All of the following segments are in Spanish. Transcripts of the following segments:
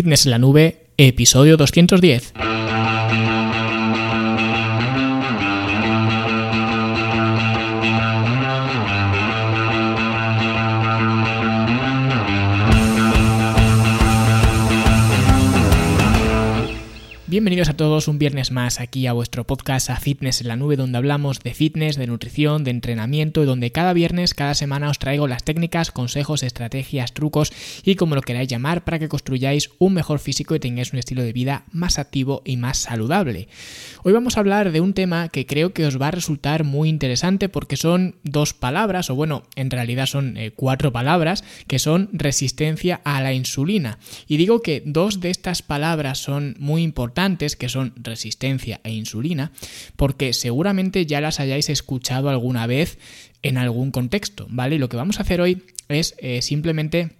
Fitness en la Nube, episodio 210. Bienvenidos a todos un viernes más aquí a vuestro podcast a Fitness en la Nube donde hablamos de fitness, de nutrición, de entrenamiento y donde cada viernes, cada semana os traigo las técnicas, consejos, estrategias, trucos y como lo queráis llamar para que construyáis un mejor físico y tengáis un estilo de vida más activo y más saludable. Hoy vamos a hablar de un tema que creo que os va a resultar muy interesante porque son dos palabras o bueno, en realidad son eh, cuatro palabras que son resistencia a la insulina. Y digo que dos de estas palabras son muy importantes que son resistencia e insulina, porque seguramente ya las hayáis escuchado alguna vez en algún contexto, ¿vale? lo que vamos a hacer hoy es eh, simplemente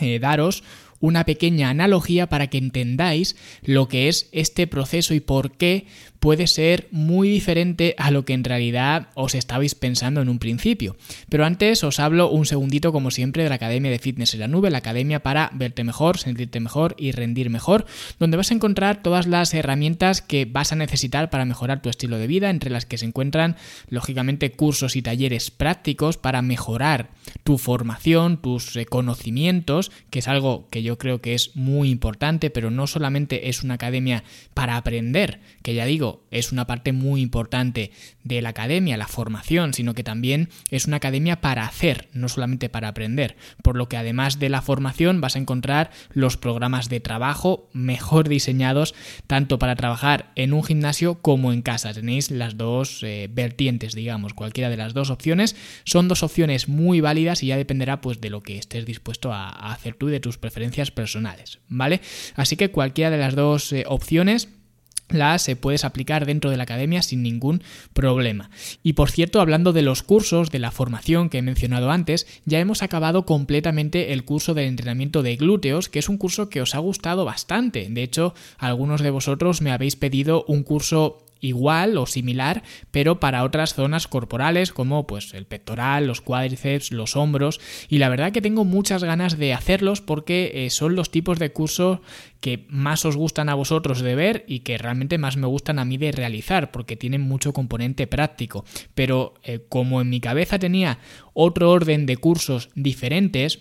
eh, daros una pequeña analogía para que entendáis lo que es este proceso y por qué puede ser muy diferente a lo que en realidad os estabais pensando en un principio. Pero antes os hablo un segundito como siempre de la Academia de Fitness en la Nube, la academia para verte mejor, sentirte mejor y rendir mejor, donde vas a encontrar todas las herramientas que vas a necesitar para mejorar tu estilo de vida, entre las que se encuentran lógicamente cursos y talleres prácticos para mejorar tu formación, tus conocimientos, que es algo que yo creo que es muy importante, pero no solamente es una academia para aprender, que ya digo, es una parte muy importante de la academia, la formación, sino que también es una academia para hacer, no solamente para aprender. Por lo que además de la formación vas a encontrar los programas de trabajo mejor diseñados tanto para trabajar en un gimnasio como en casa. Tenéis las dos eh, vertientes, digamos, cualquiera de las dos opciones. Son dos opciones muy válidas y ya dependerá pues de lo que estés dispuesto a, hacer tú y de tus preferencias personales, ¿vale? Así que cualquiera de las dos eh, opciones las se puedes aplicar dentro de la academia sin ningún problema. Y por cierto, hablando de los cursos, de la formación que he mencionado antes, ya hemos acabado completamente el curso de entrenamiento de glúteos, que es un curso que os ha gustado bastante. De hecho, algunos de vosotros me habéis pedido un curso igual o similar, pero para otras zonas corporales como pues el pectoral, los cuádriceps, los hombros y la verdad que tengo muchas ganas de hacerlos porque eh, son los tipos de cursos que más os gustan a vosotros de ver y que realmente más me gustan a mí de realizar porque tienen mucho componente práctico. Pero eh, como en mi cabeza tenía otro orden de cursos diferentes,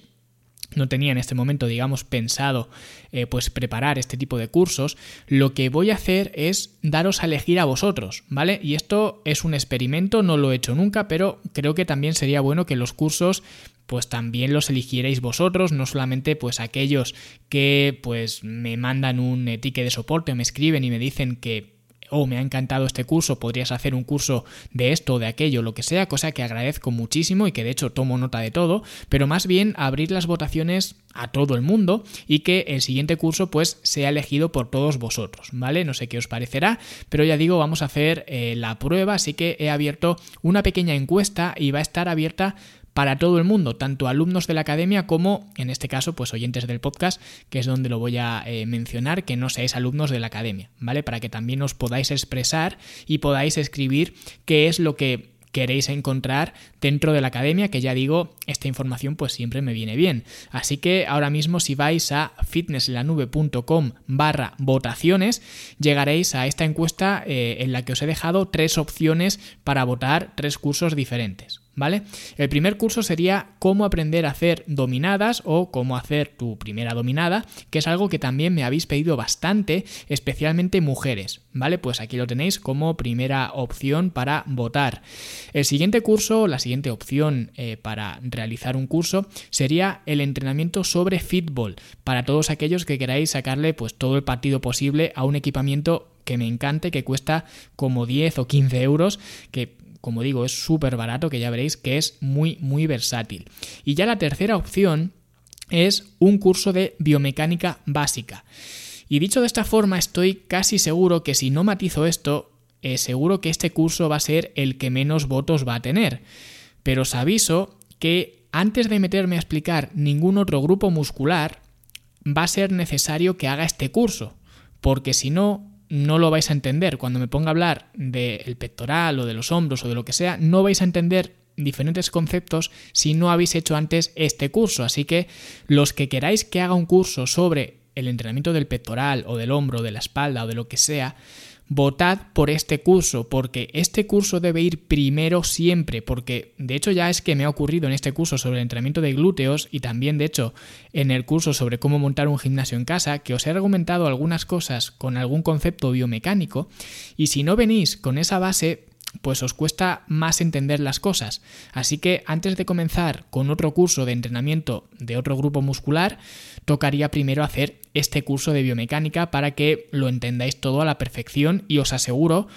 no tenía en este momento, digamos, pensado eh, pues preparar este tipo de cursos, lo que voy a hacer es daros a elegir a vosotros, ¿vale? Y esto es un experimento, no lo he hecho nunca, pero creo que también sería bueno que los cursos pues también los eligierais vosotros, no solamente pues aquellos que pues me mandan un ticket de soporte o me escriben y me dicen que oh, me ha encantado este curso, podrías hacer un curso de esto de aquello, lo que sea, cosa que agradezco muchísimo y que de hecho tomo nota de todo, pero más bien abrir las votaciones a todo el mundo y que el siguiente curso pues sea elegido por todos vosotros, ¿vale? No sé qué os parecerá, pero ya digo, vamos a hacer eh, la prueba, así que he abierto una pequeña encuesta y va a estar abierta para todo el mundo, tanto alumnos de la academia como, en este caso, pues oyentes del podcast, que es donde lo voy a eh, mencionar, que no seáis alumnos de la academia, ¿vale? Para que también os podáis expresar y podáis escribir qué es lo que queréis encontrar dentro de la academia, que ya digo, esta información pues siempre me viene bien. Así que ahora mismo si vais a fitnesslanube.com barra votaciones, llegaréis a esta encuesta eh, en la que os he dejado tres opciones para votar tres cursos diferentes. ¿Vale? El primer curso sería cómo aprender a hacer dominadas o cómo hacer tu primera dominada, que es algo que también me habéis pedido bastante, especialmente mujeres, ¿vale? Pues aquí lo tenéis como primera opción para votar. El siguiente curso, la siguiente opción eh, para realizar un curso sería el entrenamiento sobre fitball, para todos aquellos que queráis sacarle pues todo el partido posible a un equipamiento que me encante, que cuesta como 10 o 15 euros, que como digo, es súper barato, que ya veréis que es muy, muy versátil. Y ya la tercera opción es un curso de biomecánica básica. Y dicho de esta forma, estoy casi seguro que si no matizo esto, eh, seguro que este curso va a ser el que menos votos va a tener. Pero os aviso que antes de meterme a explicar ningún otro grupo muscular, va a ser necesario que haga este curso, porque si no, no lo vais a entender. Cuando me ponga a hablar del pectoral o de los hombros o de lo que sea, no vais a entender diferentes conceptos si no habéis hecho antes este curso. Así que los que queráis que haga un curso sobre el entrenamiento del pectoral o del hombro, de la espalda o de lo que sea, votad por este curso, porque este curso debe ir primero siempre, porque de hecho ya es que me ha ocurrido en este curso sobre el entrenamiento de glúteos y también de hecho en el curso sobre cómo montar un gimnasio en casa, que os he argumentado algunas cosas con algún concepto biomecánico, y si no venís con esa base, pues os cuesta más entender las cosas. Así que antes de comenzar con otro curso de entrenamiento de otro grupo muscular, tocaría primero hacer este curso de biomecánica para que lo entendáis todo a la perfección y os aseguro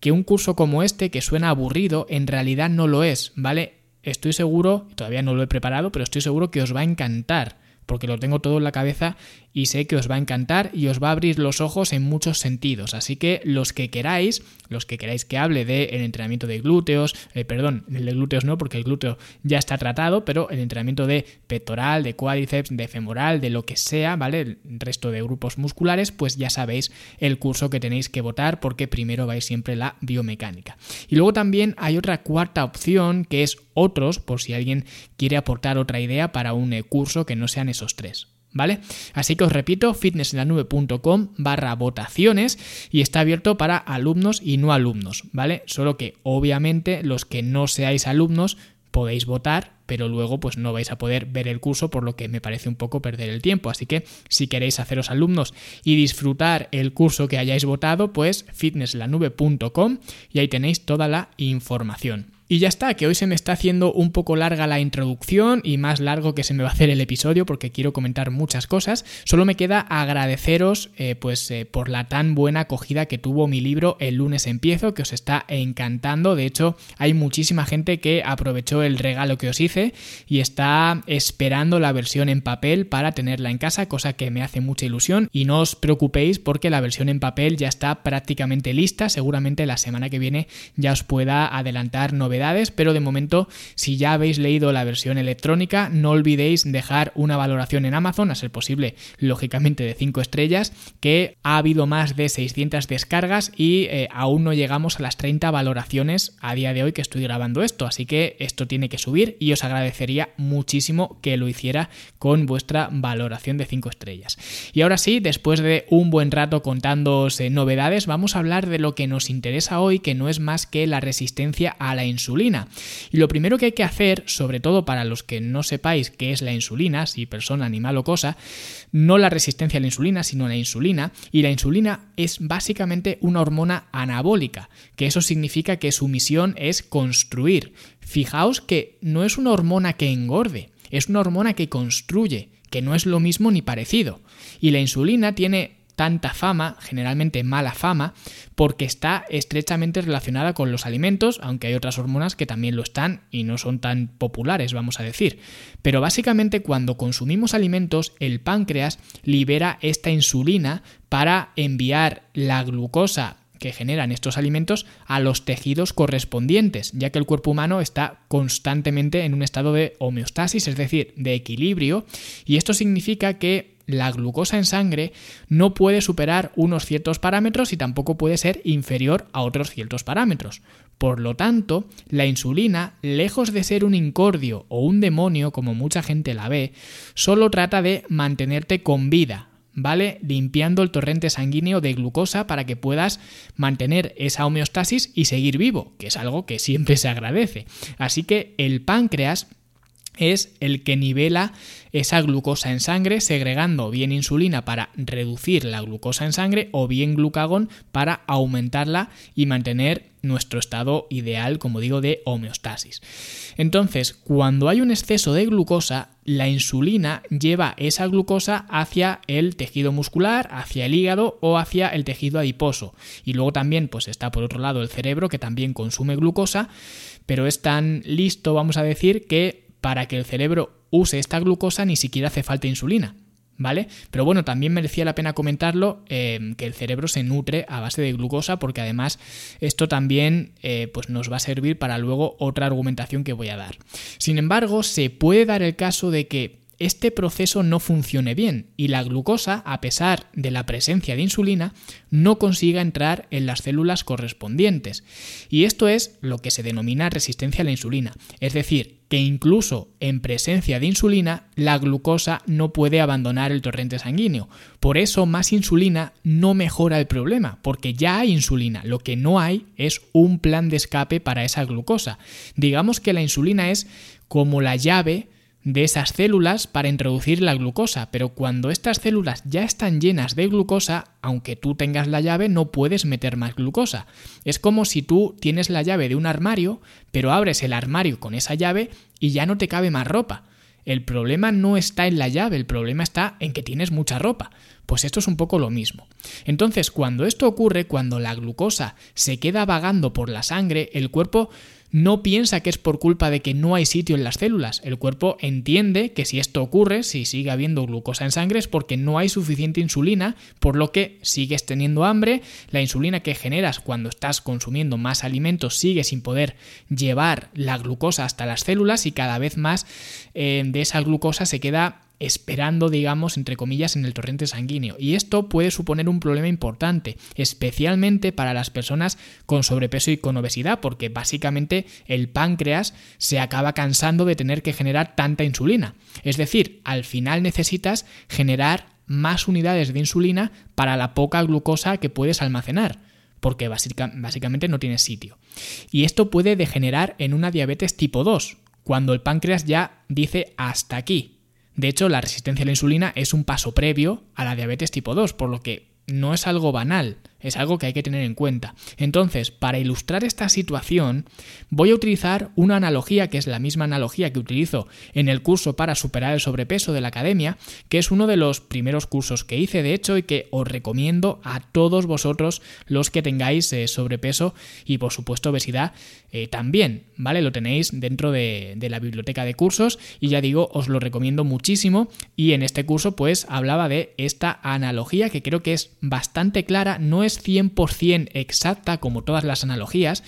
que un curso como este que suena aburrido en realidad no lo es, ¿vale? Estoy seguro, todavía no lo he preparado, pero estoy seguro que os va a encantar porque lo tengo todo en la cabeza y sé que os va a encantar y os va a abrir los ojos en muchos sentidos. Así que los que queráis, los que queráis que hable del el entrenamiento de glúteos, eh, perdón, el de glúteos no, porque el glúteo ya está tratado, pero el entrenamiento de pectoral, de cuádriceps, de femoral, de lo que sea, ¿vale? El resto de grupos musculares, pues ya sabéis el curso que tenéis que votar porque primero vais siempre la biomecánica. Y luego también hay otra cuarta opción que es otros, por si alguien quiere aportar otra idea para un eh, curso que no sean esos tres. ¿Vale? Así que os repito, fitnessenlanube.com barra votaciones y está abierto para alumnos y no alumnos, ¿vale? Solo que obviamente los que no seáis alumnos podéis votar, pero luego pues no vais a poder ver el curso, por lo que me parece un poco perder el tiempo. Así que si queréis haceros alumnos y disfrutar el curso que hayáis votado, pues fitnesslanube.com y ahí tenéis toda la información. Y ya está, que hoy se me está haciendo un poco larga la introducción y más largo que se me va a hacer el episodio porque quiero comentar muchas cosas. Solo me queda agradeceros eh, pues eh, por la tan buena acogida que tuvo mi libro El lunes empiezo, que os está encantando. De hecho, hay muchísima gente que aprovechó el regalo que os hice y está esperando la versión en papel para tenerla en casa, cosa que me hace mucha ilusión. Y no os preocupéis porque la versión en papel ya está prácticamente lista. Seguramente la semana que viene ya os pueda adelantar novedades pero de momento, si ya habéis leído la versión electrónica, no olvidéis dejar una valoración en Amazon, a ser posible, lógicamente de 5 estrellas, que ha habido más de 600 descargas y eh, aún no llegamos a las 30 valoraciones a día de hoy que estoy grabando esto, así que esto tiene que subir y os agradecería muchísimo que lo hiciera con vuestra valoración de 5 estrellas. Y ahora sí, después de un buen rato contándoos eh, novedades, vamos a hablar de lo que nos interesa hoy, que no es más que la resistencia a la insulina insulina. Y lo primero que hay que hacer, sobre todo para los que no sepáis qué es la insulina, si persona, animal o cosa, no la resistencia a la insulina, sino la insulina. Y la insulina es básicamente una hormona anabólica, que eso significa que su misión es construir. Fijaos que no es una hormona que engorde, es una hormona que construye, que no es lo mismo ni parecido. Y la insulina tiene tanta fama, generalmente mala fama, porque está estrechamente relacionada con los alimentos, aunque hay otras hormonas que también lo están y no son tan populares, vamos a decir. Pero básicamente cuando consumimos alimentos, el páncreas libera esta insulina para enviar la glucosa que generan estos alimentos a los tejidos correspondientes, ya que el cuerpo humano está constantemente en un estado de homeostasis, es decir, de equilibrio, y esto significa que la glucosa en sangre no puede superar unos ciertos parámetros y tampoco puede ser inferior a otros ciertos parámetros. Por lo tanto, la insulina, lejos de ser un incordio o un demonio como mucha gente la ve, solo trata de mantenerte con vida, ¿vale? Limpiando el torrente sanguíneo de glucosa para que puedas mantener esa homeostasis y seguir vivo, que es algo que siempre se agradece. Así que el páncreas es el que nivela esa glucosa en sangre, segregando bien insulina para reducir la glucosa en sangre o bien glucagón para aumentarla y mantener nuestro estado ideal, como digo, de homeostasis. Entonces, cuando hay un exceso de glucosa, la insulina lleva esa glucosa hacia el tejido muscular, hacia el hígado o hacia el tejido adiposo. Y luego también pues está por otro lado el cerebro que también consume glucosa, pero es tan listo, vamos a decir, que para que el cerebro use esta glucosa ni siquiera hace falta insulina. ¿Vale? Pero bueno, también merecía la pena comentarlo eh, que el cerebro se nutre a base de glucosa porque además esto también eh, pues nos va a servir para luego otra argumentación que voy a dar. Sin embargo, se puede dar el caso de que este proceso no funcione bien y la glucosa, a pesar de la presencia de insulina, no consiga entrar en las células correspondientes. Y esto es lo que se denomina resistencia a la insulina. Es decir, que incluso en presencia de insulina, la glucosa no puede abandonar el torrente sanguíneo. Por eso más insulina no mejora el problema, porque ya hay insulina. Lo que no hay es un plan de escape para esa glucosa. Digamos que la insulina es como la llave de esas células para introducir la glucosa, pero cuando estas células ya están llenas de glucosa, aunque tú tengas la llave, no puedes meter más glucosa. Es como si tú tienes la llave de un armario, pero abres el armario con esa llave y ya no te cabe más ropa. El problema no está en la llave, el problema está en que tienes mucha ropa. Pues esto es un poco lo mismo. Entonces, cuando esto ocurre, cuando la glucosa se queda vagando por la sangre, el cuerpo no piensa que es por culpa de que no hay sitio en las células. El cuerpo entiende que si esto ocurre, si sigue habiendo glucosa en sangre, es porque no hay suficiente insulina, por lo que sigues teniendo hambre, la insulina que generas cuando estás consumiendo más alimentos sigue sin poder llevar la glucosa hasta las células y cada vez más eh, de esa glucosa se queda esperando, digamos, entre comillas, en el torrente sanguíneo. Y esto puede suponer un problema importante, especialmente para las personas con sobrepeso y con obesidad, porque básicamente el páncreas se acaba cansando de tener que generar tanta insulina. Es decir, al final necesitas generar más unidades de insulina para la poca glucosa que puedes almacenar porque básicamente no tienes sitio. Y esto puede degenerar en una diabetes tipo 2, cuando el páncreas ya dice hasta aquí, de hecho, la resistencia a la insulina es un paso previo a la diabetes tipo 2, por lo que no es algo banal, es algo que hay que tener en cuenta. Entonces, para ilustrar esta situación, voy a utilizar una analogía que es la misma analogía que utilizo en el curso para superar el sobrepeso de la academia, que es uno de los primeros cursos que hice, de hecho, y que os recomiendo a todos vosotros los que tengáis eh, sobrepeso y, por supuesto, obesidad eh, también, ¿vale? Lo tenéis dentro de, de la biblioteca de cursos y ya digo, os lo recomiendo muchísimo y en este curso pues hablaba de esta analogía que creo que es bastante clara, no es 100% exacta como todas las analogías,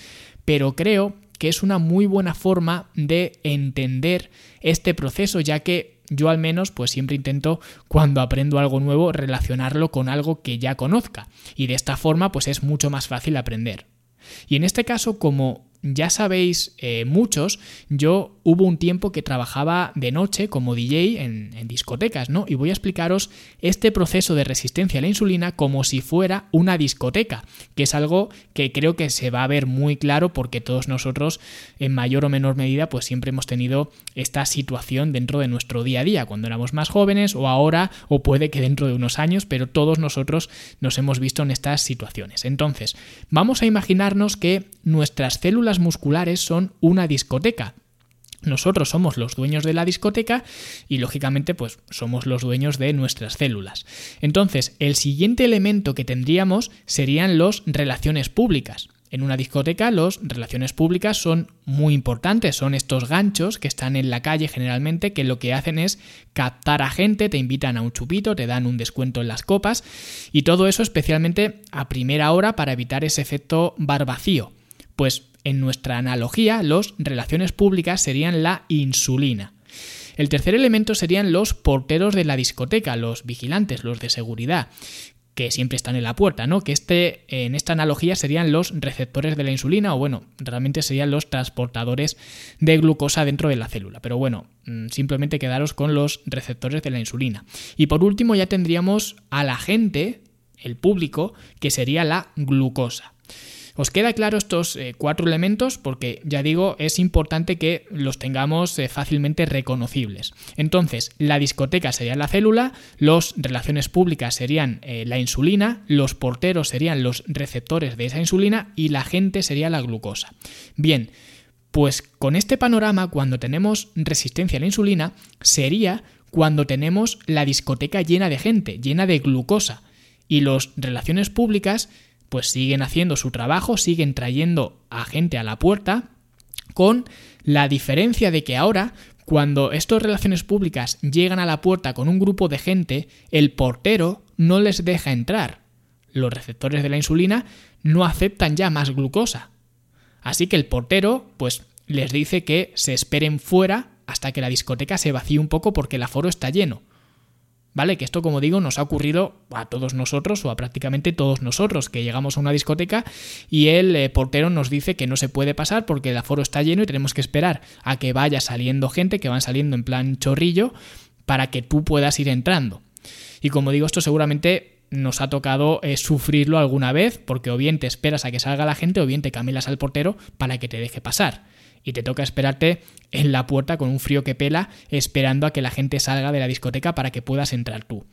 pero creo que es una muy buena forma de entender este proceso, ya que yo al menos pues siempre intento cuando aprendo algo nuevo relacionarlo con algo que ya conozca y de esta forma pues es mucho más fácil aprender. Y en este caso como ya sabéis eh, muchos, yo hubo un tiempo que trabajaba de noche como DJ en, en, discotecas, ¿no? Y voy a explicaros este proceso de resistencia a la insulina como si fuera una discoteca, que es algo que creo que se va a ver muy claro porque todos nosotros, en mayor o menor medida, pues siempre hemos tenido esta situación dentro de nuestro día a día, cuando éramos más jóvenes o ahora, o puede que dentro de unos años, pero todos nosotros nos hemos visto en estas situaciones. Entonces, vamos a imaginarnos que nuestras células musculares son una discoteca. Nosotros somos los dueños de la discoteca y lógicamente pues somos los dueños de nuestras células. Entonces, el siguiente elemento que tendríamos serían los relaciones públicas. En una discoteca las relaciones públicas son muy importantes, son estos ganchos que están en la calle generalmente que lo que hacen es captar a gente, te invitan a un chupito, te dan un descuento en las copas y todo eso especialmente a primera hora para evitar ese efecto bar vacío. Pues en nuestra analogía, las relaciones públicas serían la insulina. El tercer elemento serían los porteros de la discoteca, los vigilantes, los de seguridad, que siempre están en la puerta, ¿no? Que este, en esta analogía serían los receptores de la insulina, o bueno, realmente serían los transportadores de glucosa dentro de la célula. Pero bueno, mm, simplemente quedaros con los receptores de la insulina. Y por último ya tendríamos a la gente, el público, que sería la glucosa. ¿Os queda claro estos eh, cuatro elementos? Porque ya digo, es importante que los tengamos eh, fácilmente reconocibles. Entonces, la discoteca sería la célula, las relaciones públicas serían eh, la insulina, los porteros serían los receptores de esa insulina y la gente sería la glucosa. Bien, pues con este panorama, cuando tenemos resistencia a la insulina, sería cuando tenemos la discoteca llena de gente, llena de glucosa. Y las relaciones públicas pues siguen haciendo su trabajo, siguen trayendo a gente a la puerta, con la diferencia de que ahora, cuando estas relaciones públicas llegan a la puerta con un grupo de gente, el portero no les deja entrar. Los receptores de la insulina no aceptan ya más glucosa. Así que el portero, pues, les dice que se esperen fuera hasta que la discoteca se vacíe un poco porque el aforo está lleno. ¿Vale? Que esto, como digo, nos ha ocurrido a todos nosotros o a prácticamente todos nosotros, que llegamos a una discoteca y el eh, portero nos dice que no se puede pasar porque el aforo está lleno y tenemos que esperar a que vaya saliendo gente, que van saliendo en plan chorrillo, para que tú puedas ir entrando. Y como digo, esto seguramente nos ha tocado eh, sufrirlo alguna vez, porque o bien te esperas a que salga la gente o bien te camilas al portero para que te deje pasar y te toca esperarte en la puerta con un frío que pela esperando a que la gente salga de la discoteca para que puedas entrar tú.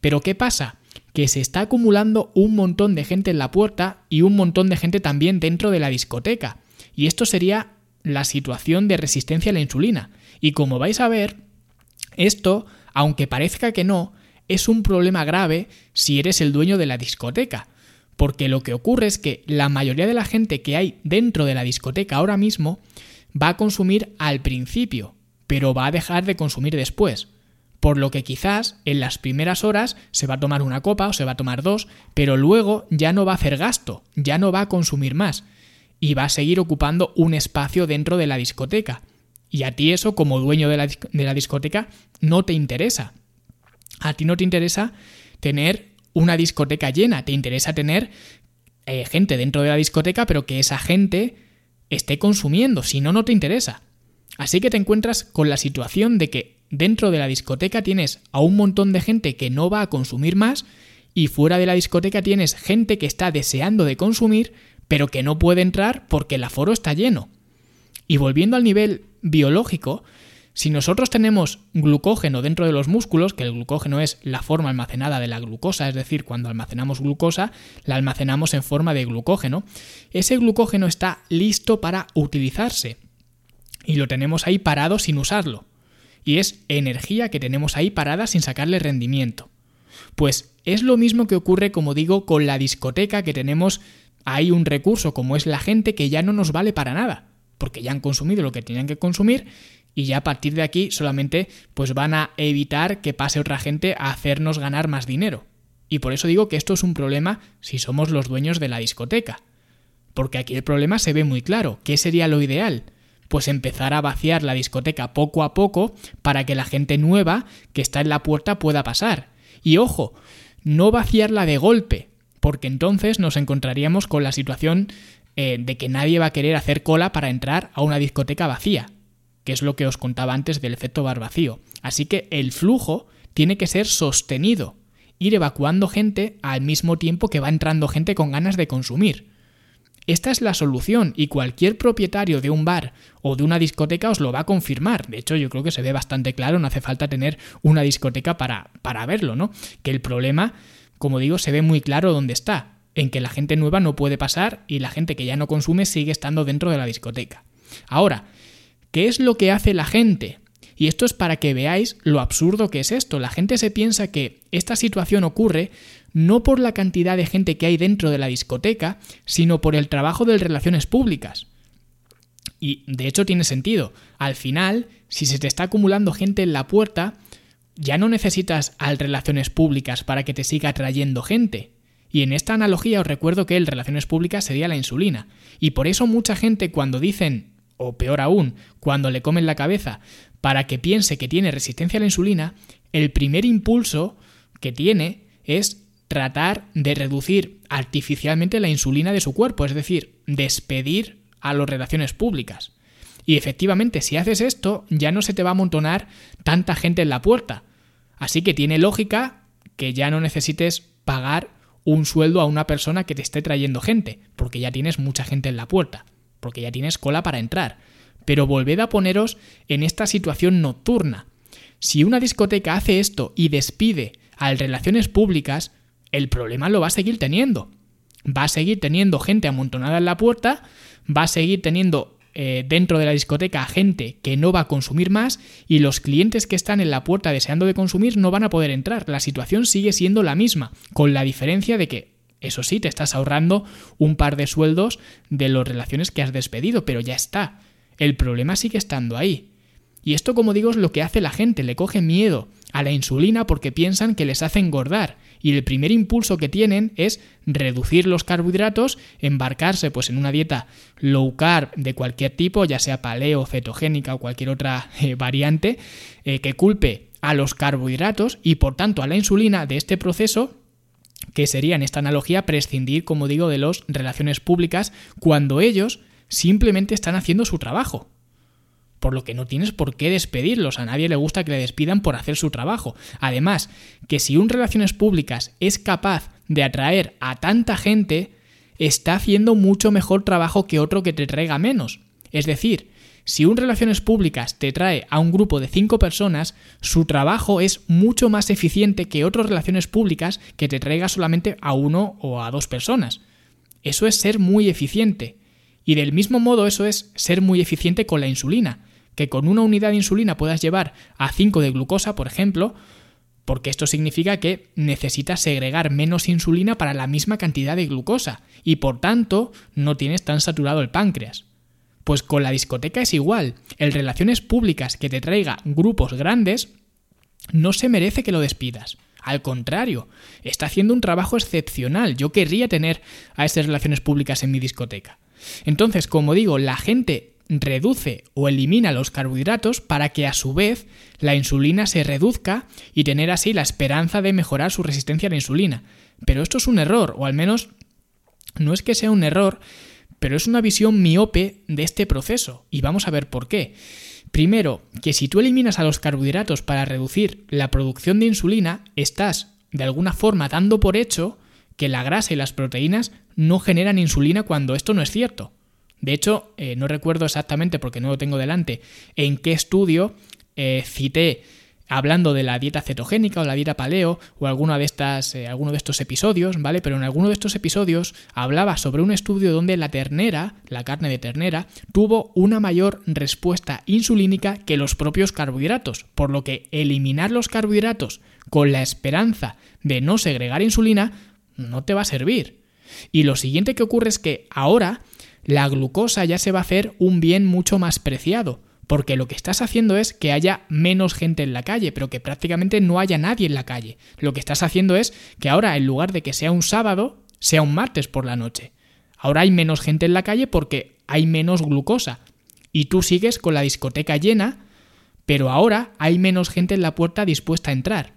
Pero ¿qué pasa? Que se está acumulando un montón de gente en la puerta y un montón de gente también dentro de la discoteca. Y esto sería la situación de resistencia a la insulina. Y como vais a ver, esto, aunque parezca que no, es un problema grave si eres el dueño de la discoteca. Porque lo que ocurre es que la mayoría de la gente que hay dentro de la discoteca ahora mismo va a consumir al principio, pero va a dejar de consumir después. Por lo que quizás en las primeras horas se va a tomar una copa o se va a tomar dos, pero luego ya no va a hacer gasto, ya no va a consumir más y va a seguir ocupando un espacio dentro de la discoteca. Y a ti eso, como dueño de la, discoteca, no te interesa. A ti no te interesa tener una discoteca llena, te interesa tener eh, gente dentro de la discoteca, pero que esa gente esté consumiendo, si no, no te interesa. Así que te encuentras con la situación de que dentro de la discoteca tienes a un montón de gente que no va a consumir más y fuera de la discoteca tienes gente que está deseando de consumir pero que no puede entrar porque el aforo está lleno. Y volviendo al nivel biológico, si nosotros tenemos glucógeno dentro de los músculos, que el glucógeno es la forma almacenada de la glucosa, es decir, cuando almacenamos glucosa, la almacenamos en forma de glucógeno, ese glucógeno está listo para utilizarse y lo tenemos ahí parado sin usarlo. Y es energía que tenemos ahí parada sin sacarle rendimiento. Pues es lo mismo que ocurre, como digo, con la discoteca que tenemos ahí un recurso como es la gente que ya no nos vale para nada, porque ya han consumido lo que tenían que consumir y ya a partir de aquí solamente pues van a evitar que pase otra gente a hacernos ganar más dinero. Y por eso digo que esto es un problema si somos los dueños de la discoteca. Porque aquí el problema se ve muy claro. ¿Qué sería lo ideal? Pues empezar a vaciar la discoteca poco a poco para que la gente nueva que está en la puerta pueda pasar. Y ojo, no vaciarla de golpe, porque entonces nos encontraríamos con la situación eh, de que nadie va a querer hacer cola para entrar a una discoteca vacía que es lo que os contaba antes del efecto bar vacío. Así que el flujo tiene que ser sostenido, ir evacuando gente al mismo tiempo que va entrando gente con ganas de consumir. Esta es la solución y cualquier propietario de un bar o de una discoteca os lo va a confirmar. De hecho, yo creo que se ve bastante claro, no hace falta tener una discoteca para, para verlo, ¿no? Que el problema, como digo, se ve muy claro dónde está, en que la gente nueva no puede pasar y la gente que ya no consume sigue estando dentro de la discoteca. Ahora, ¿Qué es lo que hace la gente? Y esto es para que veáis lo absurdo que es esto. La gente se piensa que esta situación ocurre no por la cantidad de gente que hay dentro de la discoteca, sino por el trabajo de relaciones públicas. Y de hecho tiene sentido. Al final, si se te está acumulando gente en la puerta, ya no necesitas al relaciones públicas para que te siga trayendo gente. Y en esta analogía os recuerdo que el relaciones públicas sería la insulina. Y por eso mucha gente cuando dicen o peor aún, cuando le comen la cabeza, para que piense que tiene resistencia a la insulina, el primer impulso que tiene es tratar de reducir artificialmente la insulina de su cuerpo, es decir, despedir a las relaciones públicas. Y efectivamente, si haces esto, ya no se te va a amontonar tanta gente en la puerta. Así que tiene lógica que ya no necesites pagar un sueldo a una persona que te esté trayendo gente, porque ya tienes mucha gente en la puerta porque ya tienes cola para entrar. Pero volved a poneros en esta situación nocturna. Si una discoteca hace esto y despide a relaciones públicas, el problema lo va a seguir teniendo. Va a seguir teniendo gente amontonada en la puerta, va a seguir teniendo eh, dentro de la discoteca gente que no va a consumir más y los clientes que están en la puerta deseando de consumir no van a poder entrar. La situación sigue siendo la misma, con la diferencia de que eso sí, te estás ahorrando un par de sueldos de las relaciones que has despedido, pero ya está. El problema sigue estando ahí. Y esto, como digo, es lo que hace la gente, le coge miedo a la insulina porque piensan que les hace engordar y el primer impulso que tienen es reducir los carbohidratos, embarcarse pues en una dieta low carb de cualquier tipo, ya sea paleo, cetogénica o cualquier otra eh, variante, eh, que culpe a los carbohidratos y por tanto a la insulina de este proceso que sería en esta analogía prescindir, como digo, de las relaciones públicas cuando ellos simplemente están haciendo su trabajo por lo que no tienes por qué despedirlos. A nadie le gusta que le despidan por hacer su trabajo. Además, que si un relaciones públicas es capaz de atraer a tanta gente, está haciendo mucho mejor trabajo que otro que te traiga menos. Es decir, si un relaciones públicas te trae a un grupo de cinco personas, su trabajo es mucho más eficiente que otras relaciones públicas que te traiga solamente a uno o a dos personas. Eso es ser muy eficiente. Y del mismo modo eso es ser muy eficiente con la insulina que con una unidad de insulina puedas llevar a 5 de glucosa, por ejemplo, porque esto significa que necesitas segregar menos insulina para la misma cantidad de glucosa y por tanto no tienes tan saturado el páncreas. Pues con la discoteca es igual. El relaciones públicas que te traiga grupos grandes no se merece que lo despidas. Al contrario, está haciendo un trabajo excepcional. Yo querría tener a estas relaciones públicas en mi discoteca. Entonces, como digo, la gente reduce o elimina los carbohidratos para que a su vez la insulina se reduzca y tener así la esperanza de mejorar su resistencia a la insulina. Pero esto es un error, o al menos no es que sea un error, pero es una visión miope de este proceso, y vamos a ver por qué. Primero, que si tú eliminas a los carbohidratos para reducir la producción de insulina, estás de alguna forma dando por hecho que la grasa y las proteínas no generan insulina cuando esto no es cierto. De hecho, eh, no recuerdo exactamente porque no lo tengo delante en qué estudio eh, cité hablando de la dieta cetogénica o la dieta paleo o alguna de estas, eh, alguno de estos episodios, ¿vale? Pero en alguno de estos episodios hablaba sobre un estudio donde la ternera, la carne de ternera, tuvo una mayor respuesta insulínica que los propios carbohidratos, por lo que eliminar los carbohidratos con la esperanza de no segregar insulina no te va a servir. Y lo siguiente que ocurre es que ahora la glucosa ya se va a hacer un bien mucho más preciado, porque lo que estás haciendo es que haya menos gente en la calle, pero que prácticamente no haya nadie en la calle. Lo que estás haciendo es que ahora, en lugar de que sea un sábado, sea un martes por la noche. Ahora hay menos gente en la calle porque hay menos glucosa. Y tú sigues con la discoteca llena, pero ahora hay menos gente en la puerta dispuesta a entrar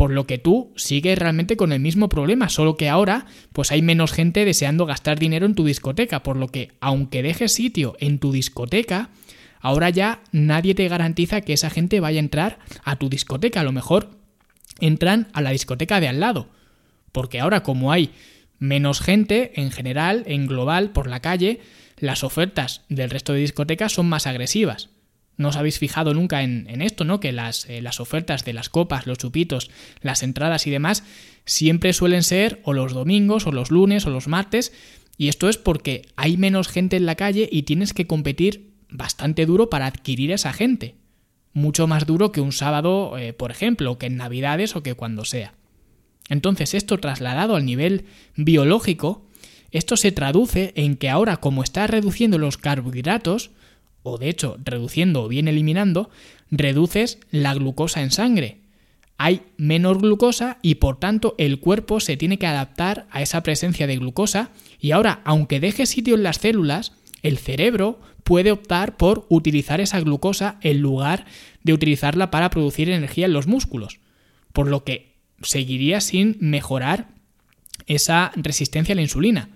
por lo que tú sigues realmente con el mismo problema, solo que ahora pues hay menos gente deseando gastar dinero en tu discoteca, por lo que aunque dejes sitio en tu discoteca, ahora ya nadie te garantiza que esa gente vaya a entrar a tu discoteca, a lo mejor entran a la discoteca de al lado, porque ahora como hay menos gente en general, en global, por la calle, las ofertas del resto de discotecas son más agresivas no os habéis fijado nunca en, esto, ¿no? Que las, eh, las, ofertas de las copas, los chupitos, las entradas y demás siempre suelen ser o los domingos, o los lunes, o los martes. Y esto es porque hay menos gente en la calle y tienes que competir bastante duro para adquirir esa gente. Mucho más duro que un sábado, eh, por ejemplo, que en Navidades o que cuando sea. Entonces, esto trasladado al nivel biológico, esto se traduce en que ahora, como está reduciendo los carbohidratos, o de hecho reduciendo o bien eliminando, reduces la glucosa en sangre. Hay menos glucosa y por tanto el cuerpo se tiene que adaptar a esa presencia de glucosa y ahora, aunque deje sitio en las células, el cerebro puede optar por utilizar esa glucosa en lugar de utilizarla para producir energía en los músculos, por lo que seguiría sin mejorar esa resistencia a la insulina.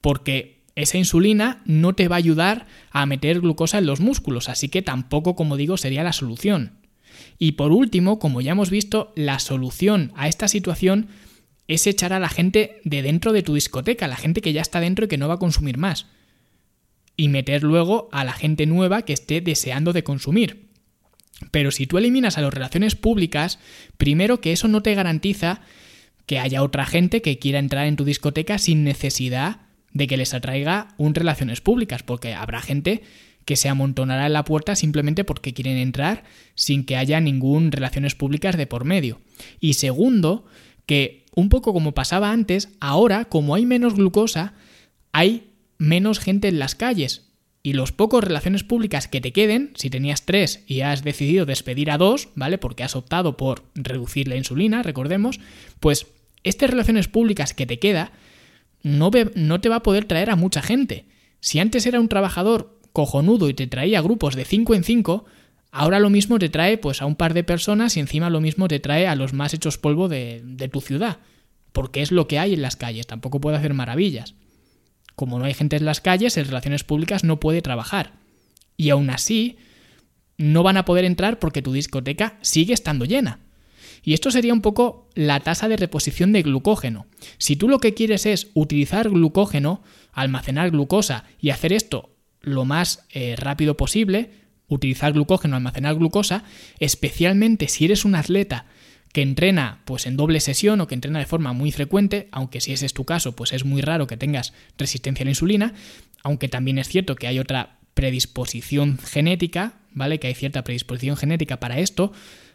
Porque esa insulina no te va a ayudar a meter glucosa en los músculos, así que tampoco, como digo, sería la solución. Y por último, como ya hemos visto, la solución a esta situación es echar a la gente de dentro de tu discoteca, la gente que ya está dentro y que no va a consumir más. Y meter luego a la gente nueva que esté deseando de consumir. Pero si tú eliminas a las relaciones públicas, primero que eso no te garantiza que haya otra gente que quiera entrar en tu discoteca sin necesidad de que les atraiga un relaciones públicas, porque habrá gente que se amontonará en la puerta simplemente porque quieren entrar sin que haya ningún relaciones públicas de por medio. Y segundo, que un poco como pasaba antes, ahora como hay menos glucosa, hay menos gente en las calles. Y los pocos relaciones públicas que te queden, si tenías tres y has decidido despedir a dos, ¿vale? Porque has optado por reducir la insulina, recordemos, pues estas relaciones públicas que te queda no, no te va a poder traer a mucha gente. Si antes era un trabajador cojonudo y te traía grupos de 5 en 5, ahora lo mismo te trae pues a un par de personas y encima lo mismo te trae a los más hechos polvo de, de tu ciudad. Porque es lo que hay en las calles, tampoco puede hacer maravillas. Como no hay gente en las calles, en relaciones públicas no puede trabajar. Y aún así, no van a poder entrar porque tu discoteca sigue estando llena. Y esto sería un poco la tasa de reposición de glucógeno. Si tú lo que quieres es utilizar glucógeno, almacenar glucosa y hacer esto lo más eh, rápido posible, utilizar glucógeno, almacenar glucosa, especialmente si eres un atleta que entrena pues en doble sesión o que entrena de forma muy frecuente, aunque si ese es tu caso, pues es muy raro que tengas resistencia a la insulina, aunque también es cierto que hay otra predisposición genética, ¿vale? Que hay cierta predisposición genética para esto,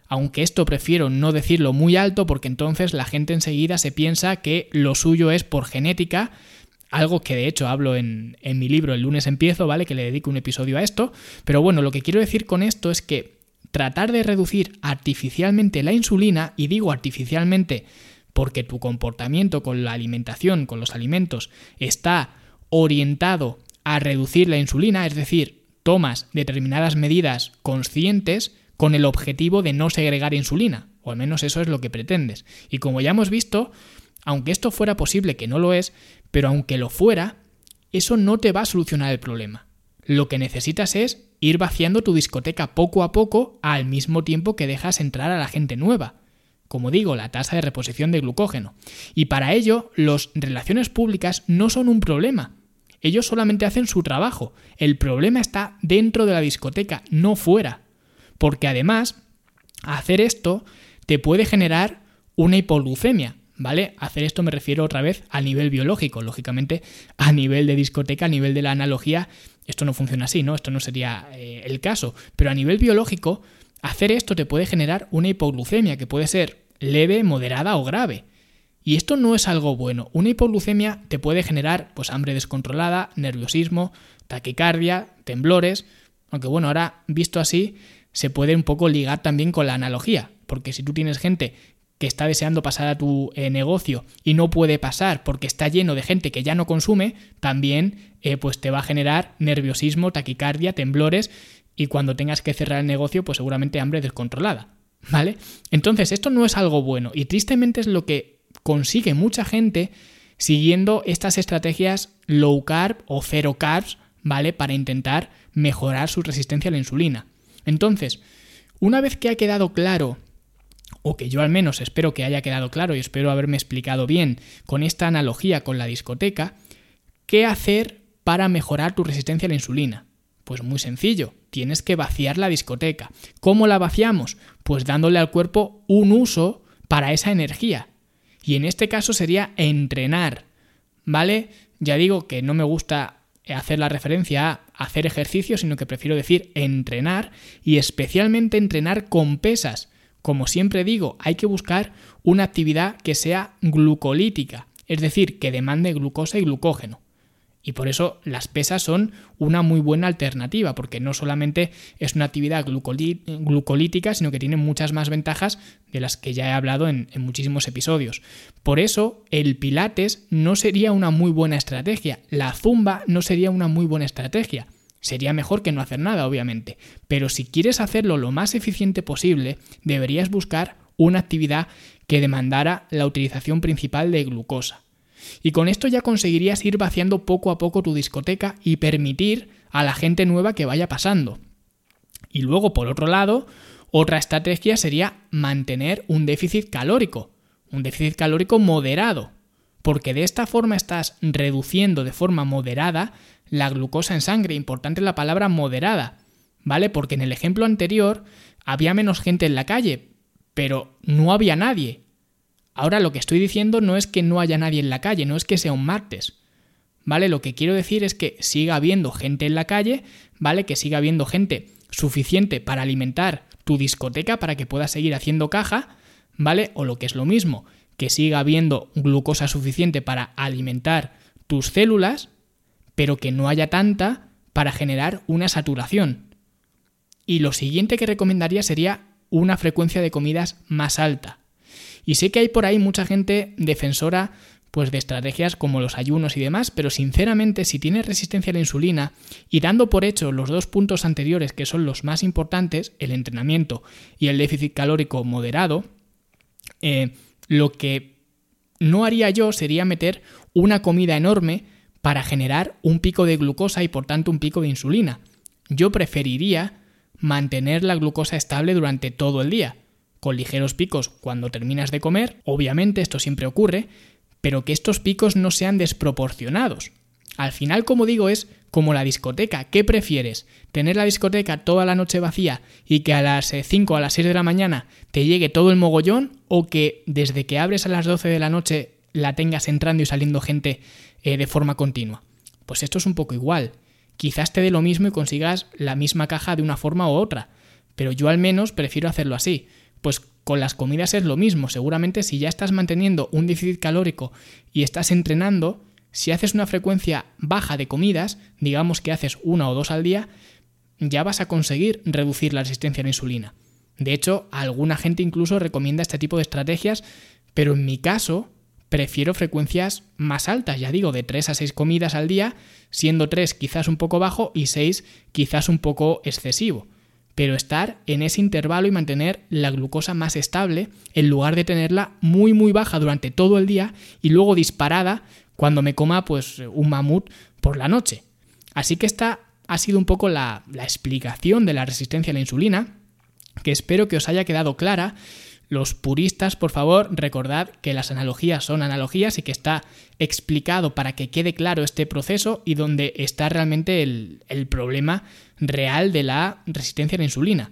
aunque esto prefiero no decirlo muy alto porque entonces la gente enseguida se piensa que lo suyo es por genética, algo que de hecho hablo en, mi libro El lunes empiezo, ¿vale? Que le dedico un episodio a esto, pero bueno, lo que quiero decir con esto es que tratar de reducir artificialmente la insulina, y digo artificialmente porque tu comportamiento con la alimentación, con los alimentos, está orientado a reducir la insulina, es decir, tomas determinadas medidas conscientes con el objetivo de no segregar insulina, o al menos eso es lo que pretendes. Y como ya hemos visto, aunque esto fuera posible, que no lo es, pero aunque lo fuera, eso no te va a solucionar el problema. Lo que necesitas es ir vaciando tu discoteca poco a poco al mismo tiempo que dejas entrar a la gente nueva. Como digo, la tasa de reposición de glucógeno. Y para ello, las relaciones públicas no son un problema. Ellos solamente hacen su trabajo. El problema está dentro de la discoteca, no fuera. Porque además, hacer esto te puede generar una hipoglucemia, ¿vale? Hacer esto me refiero otra vez a nivel biológico, lógicamente a nivel de discoteca, a nivel de la analogía, esto no funciona así, ¿no? Esto no sería eh, el caso. Pero a nivel biológico, hacer esto te puede generar una hipoglucemia que puede ser leve, moderada o grave. Y esto no es algo bueno. Una hipoglucemia te puede generar pues hambre descontrolada, nerviosismo, taquicardia, temblores. Aunque bueno, ahora visto así, se puede un poco ligar también con la analogía. Porque si tú tienes gente que está deseando pasar a tu eh, negocio y no puede pasar porque está lleno de gente que ya no consume, también eh, pues te va a generar nerviosismo, taquicardia, temblores y cuando tengas que cerrar el negocio, pues seguramente hambre descontrolada. ¿Vale? Entonces, esto no es algo bueno y tristemente es lo que consigue mucha gente siguiendo estas estrategias low carb o cero carbs, ¿vale? Para intentar mejorar su resistencia a la insulina. Entonces, una vez que ha quedado claro o que yo al menos espero que haya quedado claro y espero haberme explicado bien con esta analogía con la discoteca, ¿qué hacer para mejorar tu resistencia a la insulina? Pues muy sencillo, tienes que vaciar la discoteca. ¿Cómo la vaciamos? Pues dándole al cuerpo un uso para esa energía. Y en este caso sería entrenar, ¿vale? Ya digo que no me gusta hacer la referencia a hacer ejercicio, sino que prefiero decir entrenar y especialmente entrenar con pesas como siempre digo, hay que buscar una actividad que sea glucolítica, es decir, que demande glucosa y glucógeno. Y por eso las pesas son una muy buena alternativa, porque no solamente es una actividad glucolítica, sino que tiene muchas más ventajas de las que ya he hablado en, en, muchísimos episodios. Por eso el Pilates no sería una muy buena estrategia, la Zumba no sería una muy buena estrategia. Sería mejor que no hacer nada, obviamente, pero si quieres hacerlo lo más eficiente posible, deberías buscar una actividad que demandara la utilización principal de glucosa. Y con esto ya conseguirías ir vaciando poco a poco tu discoteca y permitir a la gente nueva que vaya pasando. Y luego, por otro lado, otra estrategia sería mantener un déficit calórico, un déficit calórico moderado, porque de esta forma estás reduciendo de forma moderada la glucosa en sangre. Importante la palabra moderada, ¿vale? Porque en el ejemplo anterior había menos gente en la calle, pero no había nadie. Ahora lo que estoy diciendo no es que no haya nadie en la calle, no es que sea un martes. ¿Vale? Lo que quiero decir es que siga habiendo gente en la calle, ¿vale? Que siga habiendo gente suficiente para alimentar tu discoteca para que puedas seguir haciendo caja, ¿vale? O lo que es lo mismo, que siga habiendo glucosa suficiente para alimentar tus células, pero que no haya tanta para generar una saturación. Y lo siguiente que recomendaría sería una frecuencia de comidas más alta. Y sé que hay por ahí mucha gente defensora pues de estrategias como los ayunos y demás, pero sinceramente si tienes resistencia a la insulina y dando por hecho los dos puntos anteriores que son los más importantes, el entrenamiento y el déficit calórico moderado, eh, lo que no haría yo sería meter una comida enorme para generar un pico de glucosa y por tanto un pico de insulina. Yo preferiría mantener la glucosa estable durante todo el día, con ligeros picos cuando terminas de comer, obviamente esto siempre ocurre, pero que estos picos no sean desproporcionados. Al final, como digo, es como la discoteca. ¿Qué prefieres? ¿Tener la discoteca toda la noche vacía y que a las 5 o a las 6 de la mañana te llegue todo el mogollón? ¿O que desde que abres a las 12 de la noche la tengas entrando y saliendo gente eh, de forma continua? Pues esto es un poco igual. Quizás te dé lo mismo y consigas la misma caja de una forma u otra, pero yo al menos prefiero hacerlo así. Pues con las comidas es lo mismo. Seguramente si ya estás manteniendo un déficit calórico y estás entrenando, si haces una frecuencia baja de comidas, digamos que haces una o dos al día, ya vas a conseguir reducir la resistencia a la insulina. De hecho, alguna gente incluso recomienda este tipo de estrategias, pero en mi caso prefiero frecuencias más altas, ya digo, de 3 a 6 comidas al día, siendo 3 quizás un poco bajo y 6 quizás un poco excesivo. Pero estar en ese intervalo y mantener la glucosa más estable en lugar de tenerla muy muy baja durante todo el día y luego disparada cuando me coma pues un mamut por la noche. Así que esta ha sido un poco la, explicación de la resistencia a la insulina, que espero que os haya quedado clara los puristas, por favor, recordad que las analogías son analogías y que está explicado para que quede claro este proceso y donde está realmente el, problema real de la resistencia a la insulina.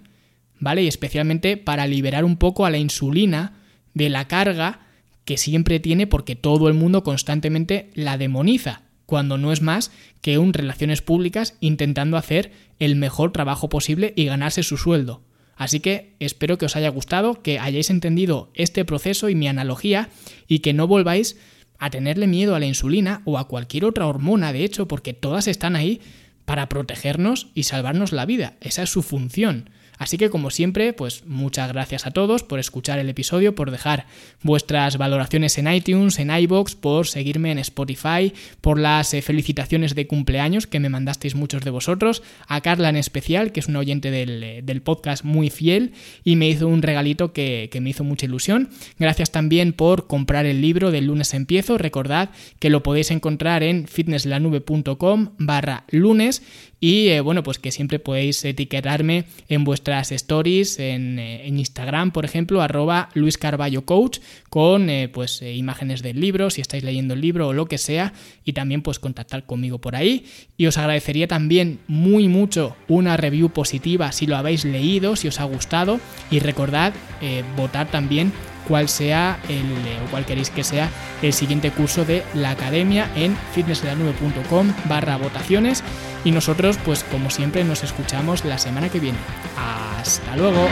¿Vale? Y especialmente para liberar un poco a la insulina de la carga que siempre tiene porque todo el mundo constantemente la demoniza, cuando no es más que un relaciones públicas intentando hacer el mejor trabajo posible y ganarse su sueldo. Así que espero que os haya gustado, que hayáis entendido este proceso y mi analogía y que no volváis a tenerle miedo a la insulina o a cualquier otra hormona, de hecho, porque todas están ahí para protegernos y salvarnos la vida. Esa es su función. Así que como siempre, pues muchas gracias a todos por escuchar el episodio, por dejar vuestras valoraciones en iTunes, en iBox, por seguirme en Spotify, por las eh, felicitaciones de cumpleaños que me mandasteis muchos de vosotros, a Carla en especial, que es un oyente del, eh, podcast muy fiel y me hizo un regalito que, que me hizo mucha ilusión. Gracias también por comprar el libro del lunes empiezo. Recordad que lo podéis encontrar en fitnesslanube.com barra lunes y eh, bueno, pues que siempre podéis etiquetarme en vuestras stories, en, eh, Instagram, por ejemplo, arroba Luis Carballo Coach, con eh, pues imágenes del libro, si estáis leyendo el libro o lo que sea, y también pues contactar conmigo por ahí. Y os agradecería también muy mucho una review positiva si lo habéis leído, si os ha gustado, y recordad votar también cuál sea el, o cuál queréis que sea el siguiente curso de la academia en fitnesslanube.com barra votaciones y nosotros pues como siempre nos escuchamos la semana que viene. Hasta luego.